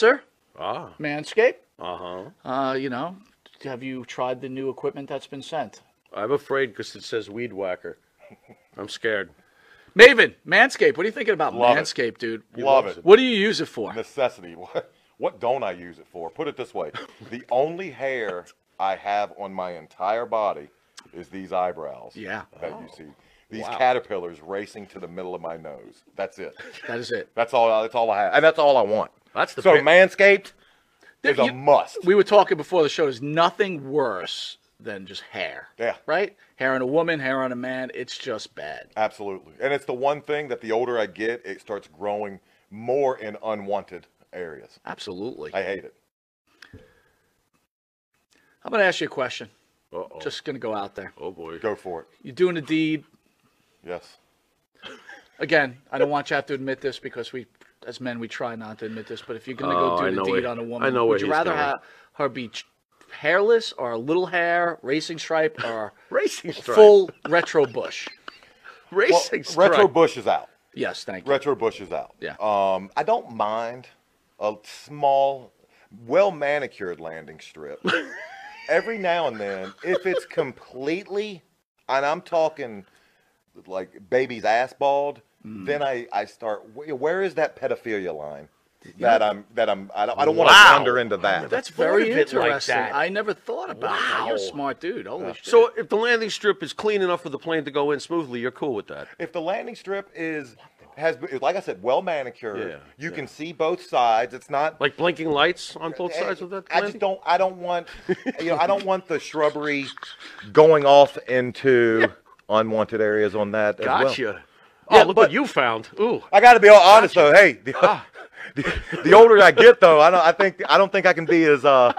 sponsor, Ah. Manscaped. Uh huh. Uh, you know, have you tried the new equipment that's been sent? I'm afraid because it says weed whacker. I'm scared. Maven, Manscaped. What are you thinking about Love it. Manscaped, dude? Love it. What do you use it for? Necessity. What, what don't I use it for? Put it this way: the only hair I have on my entire body is these eyebrows. Yeah. That you see. These Wow. caterpillars racing to the middle of my nose. That's it. That is it. That's all. That's all I have, and that's all I want. That's the So pa- Manscaped is a You- must. We were talking before the show. There's nothing worse than just hair. Yeah. Right? Hair on a woman, hair on a man. It's just bad. Absolutely. And it's the one thing that the older I get, it starts growing more in unwanted areas. Absolutely. I hate it. I'm going to ask you a question. Uh-oh. Just going to go out there. oh boy. Go for it. You're doing a deed. Yes. Again, I don't want you to have to admit this because we, as men, we try not to admit this. But if you're going to Oh, go I do know the deed where- on a woman, I know would you he's rather going. have her be ch- hairless or a little hair, racing stripe, or Racing stripe. full retro bush? Well, Racing stripe. retro bush is out. Yes, thank you. Retro bush is out. Yeah. Um, I don't mind a small, well manicured landing strip. Every now and then, if it's completely, and I'm talking like baby's ass bald, Mm. then I, I start. Where is that pedophilia line? That I'm that I'm I don't, I don't want to Wow. wander into that. That's thought very of it like interesting. that. I never thought about that. You're a Wow. smart dude. Holy shit. So if the landing strip is clean enough for the plane to go in smoothly, you're cool with that. If the landing strip is has like I said, well manicured, Yeah, you yeah. can see both sides. It's not Like blinking lights on both sides of that. I just don't. I don't want. You know, I don't want the shrubbery going off into unwanted areas on that as well. Gotcha. Yeah, oh, look but- what you found. Ooh. I got to be all honest though. Hey, the, Ah. the, the older I get though, I don't. I think I don't think I can be as uh.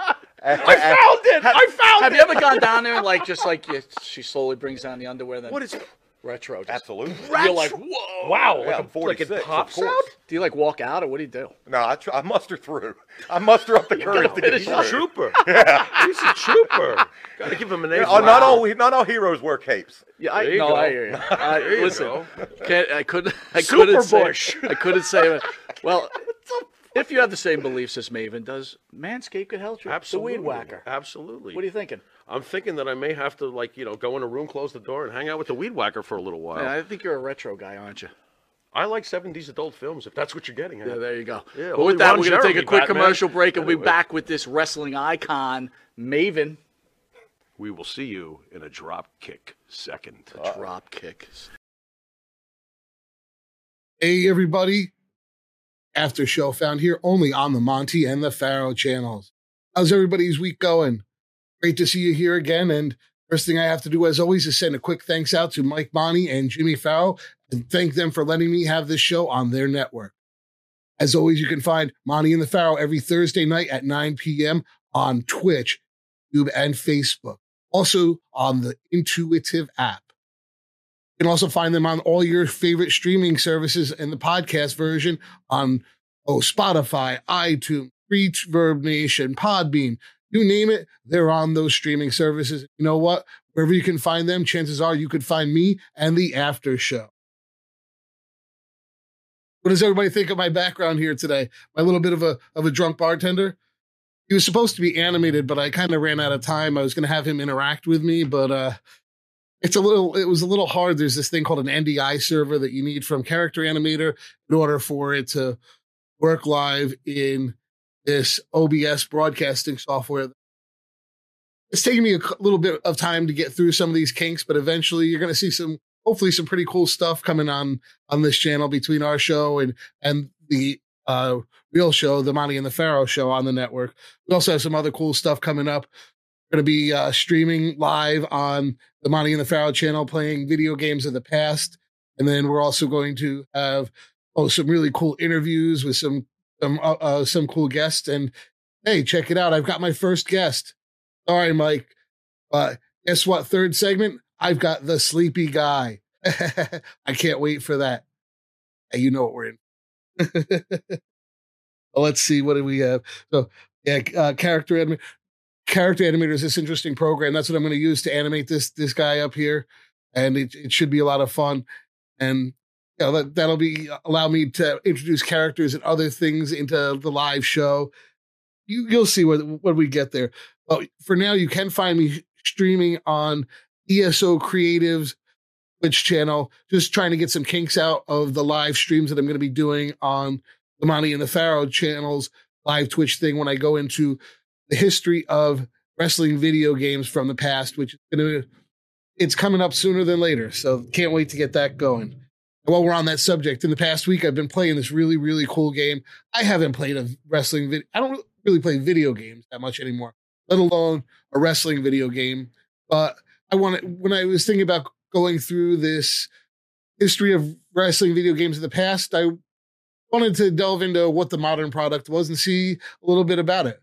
I found it. I found have it. Have you ever gone down there and like just like you, she slowly brings down the underwear? Then What is? Retro? Just, Absolutely. You're like, whoa. Wow. Yeah, like, I'm a, like it 46, of pops course. out. Do you like walk out or what do you do? No, I, try, I muster through. I muster up the courage to get He's through. a trooper. He's a trooper. Got to give him an A. Yeah, uh, oh, not all not all heroes wear capes. Yeah, I There you no, go. I hear you. I, There you listen, go. can't, I couldn't. I Super couldn't say. Bush. I couldn't say. Well, if you have the same beliefs as Maven does, Manscaped could help you. Absolutely. The weed whacker. Absolutely. What are you thinking? I'm thinking that I may have to, like, you know, go in a room, close the door, and hang out with the weed whacker for a little while. Yeah, I think you're a retro guy, aren't you? I like 70s adult films, if that's what you're getting at. Yeah, there you go. Yeah, but with that, Ron we're going to take a quick Batman. commercial break and we'll be back with this wrestling icon, Maven. We will see you in a drop kick second. A Drop kick. Hey, everybody. After show found here only on the Monty and the Pharaoh channels. How's everybody's week going? Great to see you here again. And first thing I have to do, as always, is send a quick thanks out to Mike Monty and Jimmy Farrow and thank them for letting me have this show on their network. As always, you can find Monty and the Pharaoh every Thursday night at 9 p.m. on Twitch, YouTube, and Facebook. Also on the Intuitive app. You can also find them on all your favorite streaming services and the podcast version on oh Spotify, iTunes, Reverb Nation, Podbean. You name it, they're on those streaming services. You know what? Wherever you can find them, chances are you could find me and the after show. What does everybody think of my background here today? My little bit of a of a drunk bartender. He was supposed to be animated, but I kind of ran out of time. I was going to have him interact with me, but uh, it's a little it was a little hard there's this thing called an ndi server that you need from character animator in order for it to work live in this obs broadcasting software. It's taking me a little bit of time to get through some of these kinks but eventually you're going to see some hopefully some pretty cool stuff coming on on this channel between our show and and the uh real show the monty and the pharaoh show on the network. We also have some other cool stuff coming up. We're going to be uh, streaming live on the Monty and the Pharaoh channel, playing video games of the past, and then we're also going to have oh some really cool interviews with some some uh, uh, some cool guests. And hey, check it out! I've got my first guest. Sorry, Mike, but guess what? Third segment, I've got the sleepy guy. I can't wait for that. Hey, you know what we're in. Well, Let's see what do we have. So yeah, uh, character anim- character animator is this interesting program. That's what I'm going to use to animate this this guy up here, and it, it should be a lot of fun. And you know, that that'll be uh, allow me to introduce characters and other things into the live show. You you'll see when we get there. But for now, you can find me streaming on ESO Creatives Twitch channel, just trying to get some kinks out of the live streams that I'm going to be doing on the Monty and the Pharaoh channels live Twitch thing when I go into the history of wrestling video games from the past, which is going to it's coming up sooner than later. So can't wait to get that going. While we're on that subject, in the past week, I've been playing this really, really cool game. I haven't played a wrestling video. I don't really play video games that much anymore, let alone a wrestling video game. But I wanted, when I was thinking about going through this history of wrestling video games in the past, I wanted to delve into what the modern product was and see a little bit about it.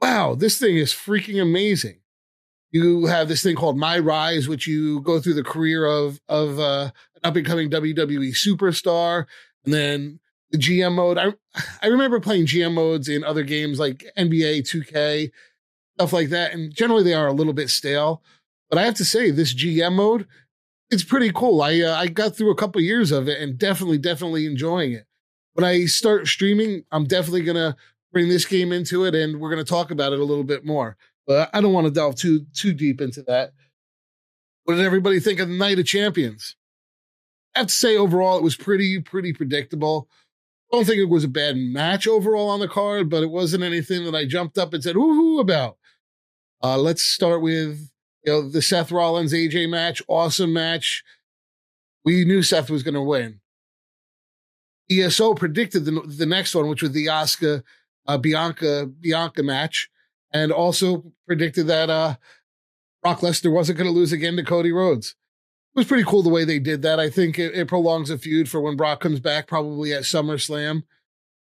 Wow, this thing is freaking amazing. You have this thing called My Rise, which you go through the career of of uh, an up and coming WWE superstar, and then the GM mode. I I remember playing GM modes in other games like NBA 2K, stuff like that, and generally they are a little bit stale. But I have to say, this GM mode, it's pretty cool. I uh, I got through a couple years of it and definitely definitely enjoying it. When I start streaming, I'm definitely gonna bring this game into it, and we're gonna talk about it a little bit more. But I don't want to delve too too deep into that. What did everybody think of the Night of Champions? I have to say, overall, it was pretty pretty predictable. I don't think it was a bad match overall on the card, but it wasn't anything that I jumped up and said "woohoo" about. Uh, let's start with you know the Seth Rollins AJ match, awesome match. We knew Seth was going to win. ESO predicted the the next one, which was the Asuka uh, Bianca Bianca match and also predicted that uh, Brock Lesnar wasn't going to lose again to Cody Rhodes. It was pretty cool the way they did that. I think it, it prolongs a feud for when Brock comes back, probably at SummerSlam.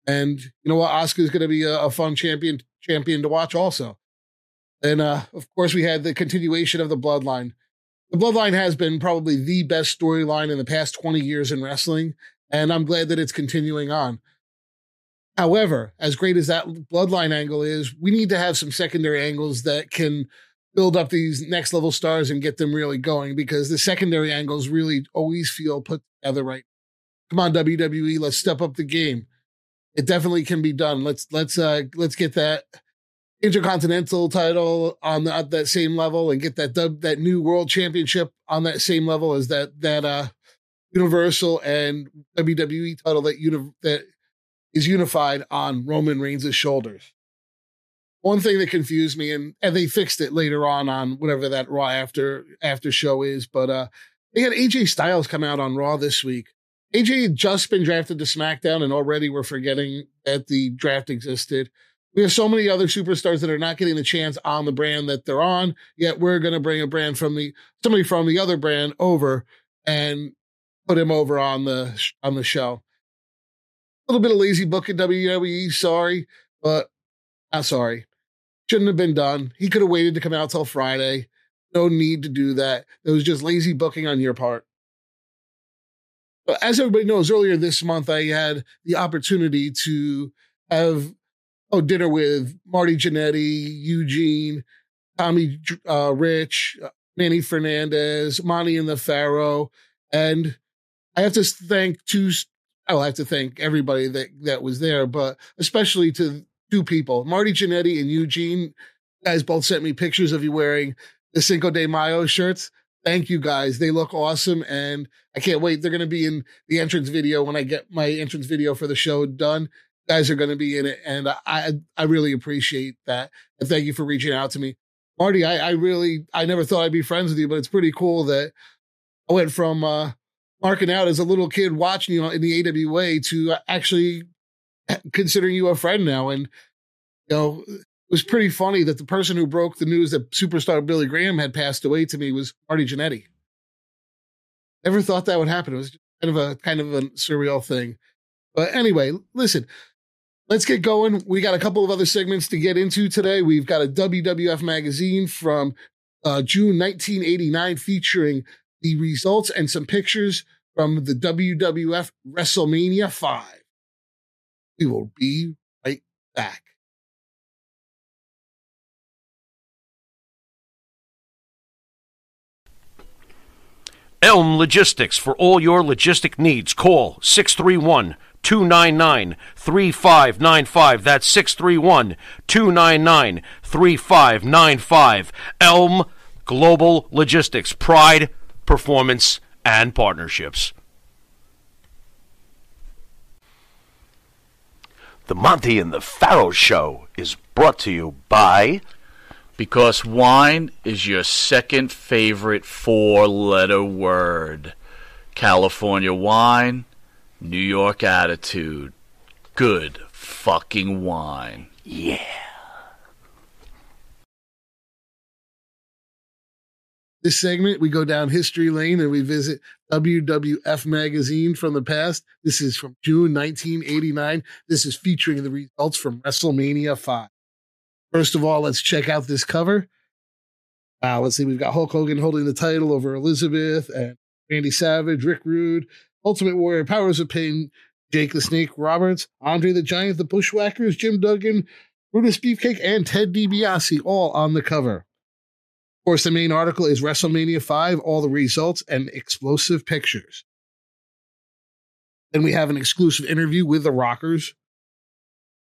And you know what? Asuka's going to be a, a, fun champion champion to watch also. And uh, of course, we had the continuation of the Bloodline. The Bloodline has been probably the best storyline in the past 20 years in wrestling, and I'm glad that it's continuing on. However, as great as that bloodline angle is, we need to have some secondary angles that can build up these next level stars and get them really going because the secondary angles really always feel put together right. Come on, WWE, let's step up the game. It definitely can be done. Let's let's uh let's get that intercontinental title on the, at that same level and get that dub, that new world championship on that same level as that that uh universal and WWE title that uni- that is unified on Roman Reigns' shoulders. One thing that confused me, and, and they fixed it later on on whatever that Raw after after show is, but uh they had AJ Styles come out on Raw this week. AJ had just been drafted to SmackDown, and already we're forgetting that the draft existed. We have so many other superstars that are not getting the chance on the brand that they're on. Yet we're going to bring a brand from the somebody from the other brand over and put him over on the on the show little bit of lazy book in WWE. Sorry, but I'm sorry. Shouldn't have been done. He could have waited to come out till Friday. No need to do that. It was just lazy booking on your part. But as everybody knows, earlier this month, I had the opportunity to have oh dinner with Marty Jannetty, Eugene, Tommy uh, Rich, uh, Manny Fernandez, Monty and the Pharaoh, and I have to thank two I'll have to thank everybody that that was there, but especially to two people, Marty Jannetty and Eugene. Guys both sent me pictures of you wearing the Cinco de Mayo shirts. Thank you guys. They look awesome, and I can't wait. They're going to be in the entrance video when I get my entrance video for the show done. You guys are going to be in it, and I I really appreciate that. And thank you for reaching out to me, Marty. I, I really I never thought I'd be friends with you, but it's pretty cool that I went from uh, marking out as a little kid watching you in the AWA to actually considering you a friend now. And, you know, it was pretty funny that the person who broke the news that superstar Billy Graham had passed away to me was Marty Jannetty. Never thought that would happen. It was kind of a kind of a surreal thing. But anyway, listen, let's get going. We got a couple of other segments to get into today. We've got a WWF magazine from uh, June 1989 featuring the results and some pictures from the WWF WrestleMania 5. We will be right back. Elm Logistics for all your logistic needs. Call 631 299 3595. That's 631 299 3595. Elm Global Logistics. Pride, performance, and partnerships. The Monty and the Pharaoh Show is brought to you by. Because wine is your second favorite four letter word. California wine, New York attitude. Good fucking wine. Yeah. This segment, we go down history lane and we visit WWF magazine from the past. This is from June 1989. This is featuring the results from WrestleMania 5. First of all, let's check out this cover. Uh, let's see, we've got Hulk Hogan holding the title over Elizabeth and Randy Savage, Rick Rude, Ultimate Warrior, Powers of Pain, Jake the Snake Roberts, Andre the Giant, the Bushwhackers, Jim Duggan, Brutus Beefcake, and Ted DiBiase all on the cover. Course, the main article is WrestleMania 5, all the results and explosive pictures. Then we have an exclusive interview with the Rockers.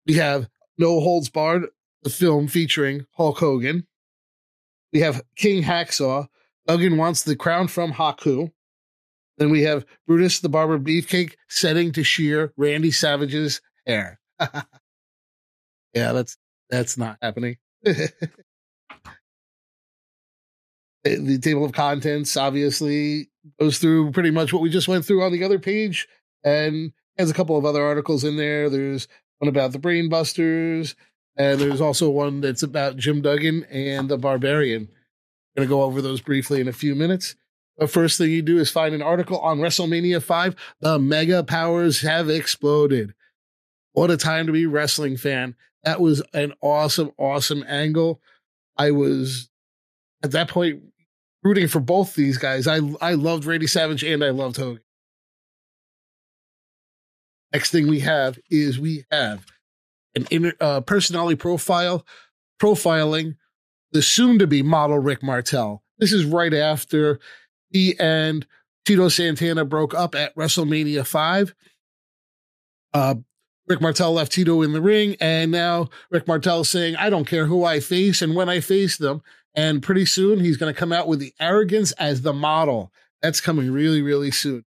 We have No Holds Barred, the film featuring Hulk Hogan. We have King Hacksaw. Duggan wants the crown from Haku. Then we have Brutus the Barber Beefcake setting to shear Randy Savage's hair. yeah, that's that's not happening. the table of contents obviously goes through pretty much what we just went through on the other page and has a couple of other articles in there. There's one about the Brain Busters, and there's also one that's about Jim Duggan and the Barbarian. I'm going to go over those briefly in a few minutes. The first thing you do is find an article on WrestleMania 5. The mega powers have exploded. What a time to be wrestling fan. That was an awesome, awesome angle. I was at that point rooting for both these guys. I I loved Randy Savage and I loved Hogan. Next thing we have is we have an inner uh, personality profile profiling the soon to be model Rick Martel. This is right after he and Tito Santana broke up at WrestleMania 5. Uh, Rick Martel left Tito in the ring, and now Rick Martel is saying, I don't care who I face and when I face them. And pretty soon he's going to come out with the arrogance as the model. That's coming really, really soon.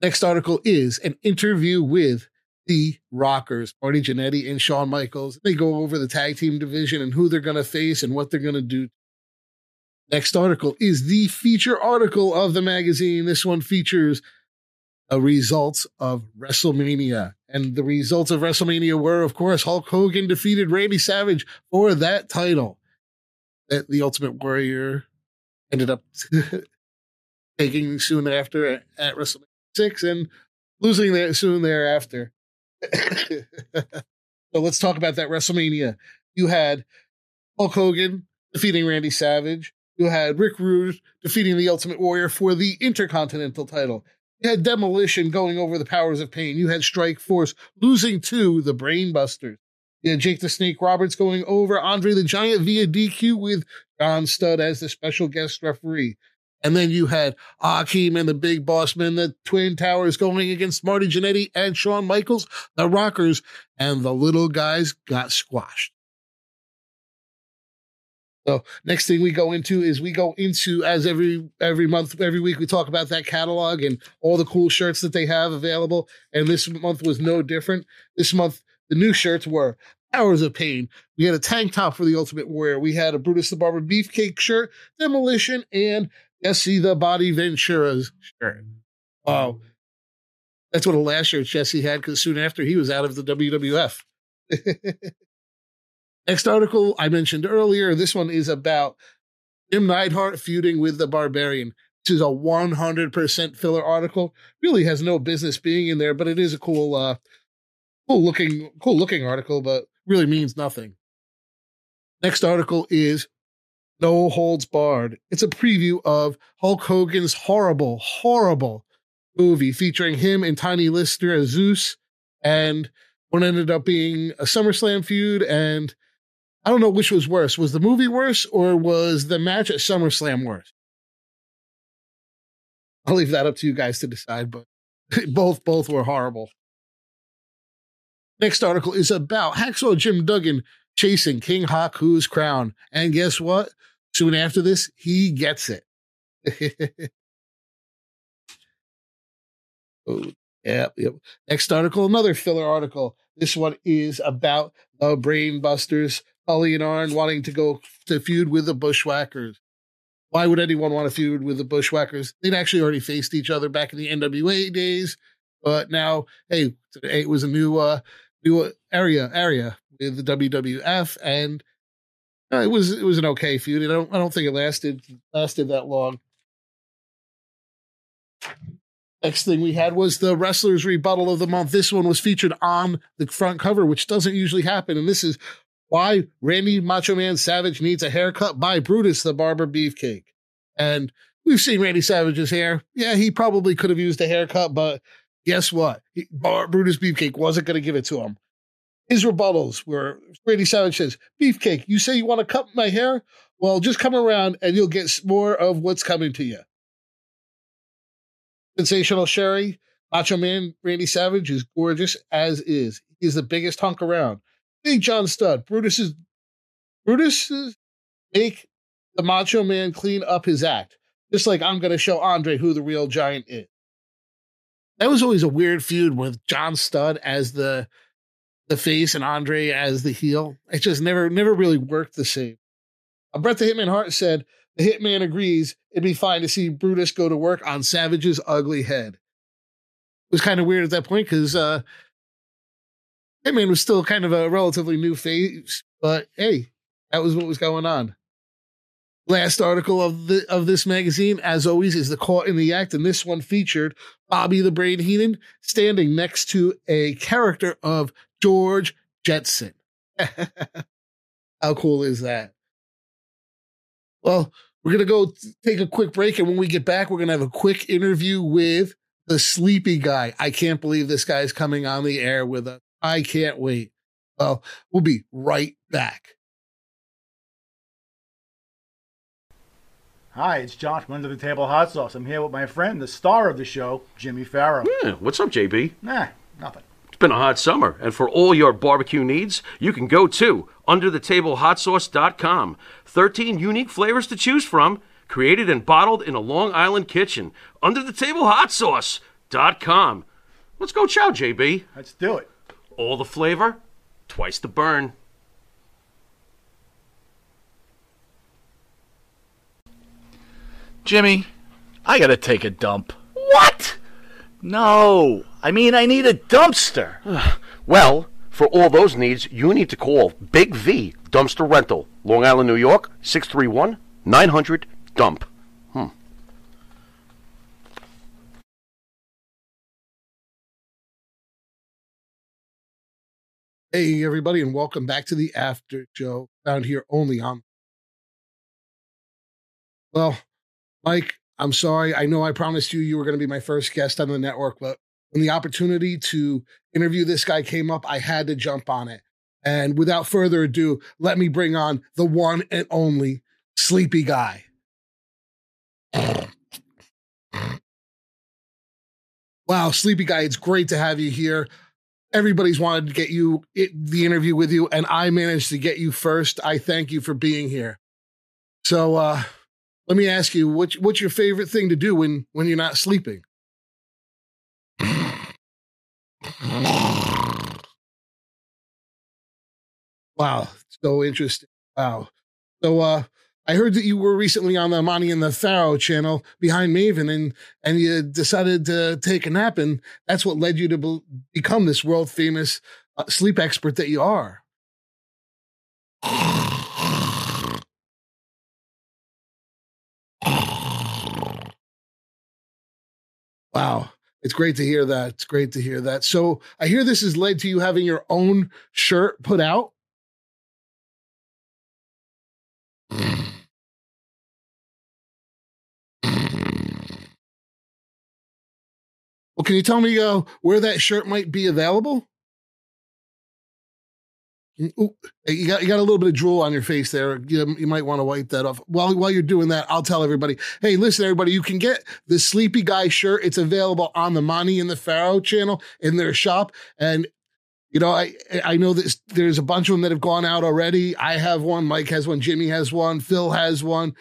Next article is an interview with the Rockers, Marty Jannetty and Shawn Michaels. They go over the tag team division and who they're going to face and what they're going to do. Next article is the feature article of the magazine. This one features the results of WrestleMania. And the results of WrestleMania were, of course, Hulk Hogan defeated Randy Savage for that title. That the Ultimate Warrior ended up taking soon after at, WrestleMania 6 and losing there soon thereafter. so let's talk about that WrestleMania. You had Hulk Hogan defeating Randy Savage. You had Rick Rude defeating the Ultimate Warrior for the Intercontinental title. You had Demolition going over the powers of pain. You had Strike Force losing to the Brainbusters. Had Jake the Snake Roberts going over Andre the Giant via DQ with John Studd as the special guest referee. And then you had Akeem and the Big Boss Men, the Twin Towers going against Marty Jannetty and Shawn Michaels, the Rockers, and the little guys got squashed. So next thing we go into is we go into as every every month, every week we talk about that catalog and all the cool shirts that they have available. And this month was no different. This month the new shirts were Powers of Pain. We had a tank top for the Ultimate Warrior. We had a Brutus the Barber Beefcake shirt, Demolition, and Jesse the Body Ventura's shirt. Wow. That's what the last shirt Jesse had because soon after he was out of the WWF. Next article I mentioned earlier. This one is about Jim Neidhart feuding with the Barbarian. This is a 100% filler article. Really has no business being in there, but it is a cool, uh, cool looking, cool looking article, but really means nothing. Next article is No Holds Barred. It's a preview of Hulk Hogan's horrible, horrible movie featuring him and Tiny Lister as Zeus, and what ended up being a SummerSlam feud and I don't know which was worse. Was the movie worse or was the match at SummerSlam worse? I'll leave that up to you guys to decide, but both both were horrible. Next article is about Hacksaw Jim Duggan chasing King Haku's crown. And guess what? Soon after this, he gets it. oh, yeah, yep. Next article, another filler article. This one is about the Brain Busters, Tully and Arn wanting to go to feud with the Bushwhackers. Why would anyone want to feud with the Bushwhackers? They'd actually already faced each other back in the NWA days, but now, hey, it was a new, uh, new area area with the WWF, and uh, it was it was an okay feud. I don't I don't think it lasted lasted that long. Next thing we had was the wrestlers rebuttal of the month. This one was featured on the front cover, which doesn't usually happen, and this is why Randy Macho Man Savage needs a haircut by Brutus the Barber Beefcake. And we've seen Randy Savage's hair. Yeah, he probably could have used a haircut, but guess what? Brutus Beefcake wasn't going to give it to him. His rebuttals were Randy Savage says, Beefcake, you say you want to cut my hair? Well, just come around and you'll get more of what's coming to you. Sensational Sherri, Macho Man Randy Savage is gorgeous as is. He's the biggest hunk around. Big John Studd. Brutus is Brutus is make the Macho Man clean up his act. Just like I'm going to show Andre who the real giant is. That was always a weird feud with John Studd as the the face and Andre as the heel. It just never never really worked the same. Uh, Bret the Hitman Hart said the Hitman agrees it'd be fine to see Brutus go to work on Savage's ugly head. It was kind of weird at that point because uh, Hitman was still kind of a relatively new face, but hey, that was what was going on. Last article of the of this magazine, as always, is the Caught in the Act, and this one featured Bobby the Brain Heenan standing next to a character of George Jetson. How cool is that? Well, we're to go take a quick break. And when we get back, we're to have a quick interview with the sleepy guy. I can't believe this guy's coming on the air with us. I can't wait. Well, we'll be right back. Hi, it's John from Under the Table Hot Sauce. I'm here with my friend, the star of the show, Jimmy Farrow. Yeah, what's up, JB? Nah, nothing. It's been a hot summer, and for all your barbecue needs, you can go to underthetablehotsauce.com. 13 unique flavors to choose from, created and bottled in a Long Island kitchen. Underthetablehotsauce.com. Let's go chow, JB. Let's do it. All the flavor, twice the burn. Jimmy, I gotta take a dump. What? No, I mean I need a dumpster. Well, for all those needs, you need to call Big V Dumpster Rental, Long Island, New York, 631 900 Dump. Hmm. Hey, everybody, and welcome back to the After Show, found here only on. Well, Mike, I'm sorry. I know I promised you you were going to be my first guest on the network, but when the opportunity to interview this guy came up, I had to jump on it. And without further ado, let me bring on the one and only Sleepy Guy. Wow, Sleepy Guy, it's great to have you here. Everybody's wanted to get you it, the interview with you, and I managed to get you first. I thank you for being here. So, uh, let me ask you, what, what's your favorite thing to do when when you're not sleeping? Wow, so interesting. Wow. So uh I heard that you were recently on the Monty and the Pharaoh channel behind Maven and and you decided to take a nap and that's what led you to be- become this world famous uh, sleep expert that you are. Wow. It's great to hear that. It's great to hear that. So I hear this has led to you having your own shirt put out. Well, can you tell me uh, where that shirt might be available? Ooh, you got you got a little bit of drool on your face there. You, you might want to wipe that off. While while you're doing that, I'll tell everybody. Hey, listen, everybody, you can get the Sleepy Guy shirt. It's available on the Monty and the Pharaoh channel in their shop, and you know I I know that there's a bunch of them that have gone out already. I have one. Mike has one. Jimmy has one. Phil has one.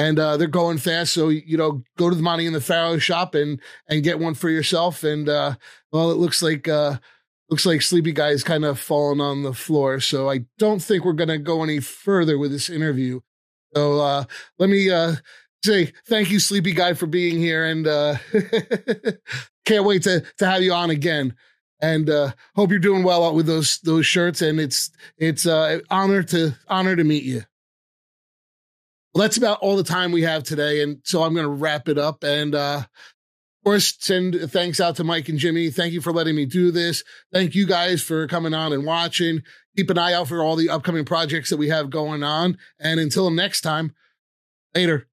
And uh, they're going fast, so you know, go to the Monty and the Pharaoh shop and and get one for yourself. And uh, well, it looks like uh, looks like Sleepy Guy is kind of fallen on the floor. So I don't think we're going to go any further with this interview. So uh, let me uh, say thank you, Sleepy Guy, for being here, and uh, can't wait to to have you on again. And uh, hope you're doing well with those those shirts. And it's it's uh, honor to honor to meet you. Well, that's about all the time we have today, and so I'm going to wrap it up. And uh, course, send thanks out to Mike and Jimmy. Thank you for letting me do this. Thank you guys for coming on and watching. Keep an eye out for all the upcoming projects that we have going on. And until next time, later.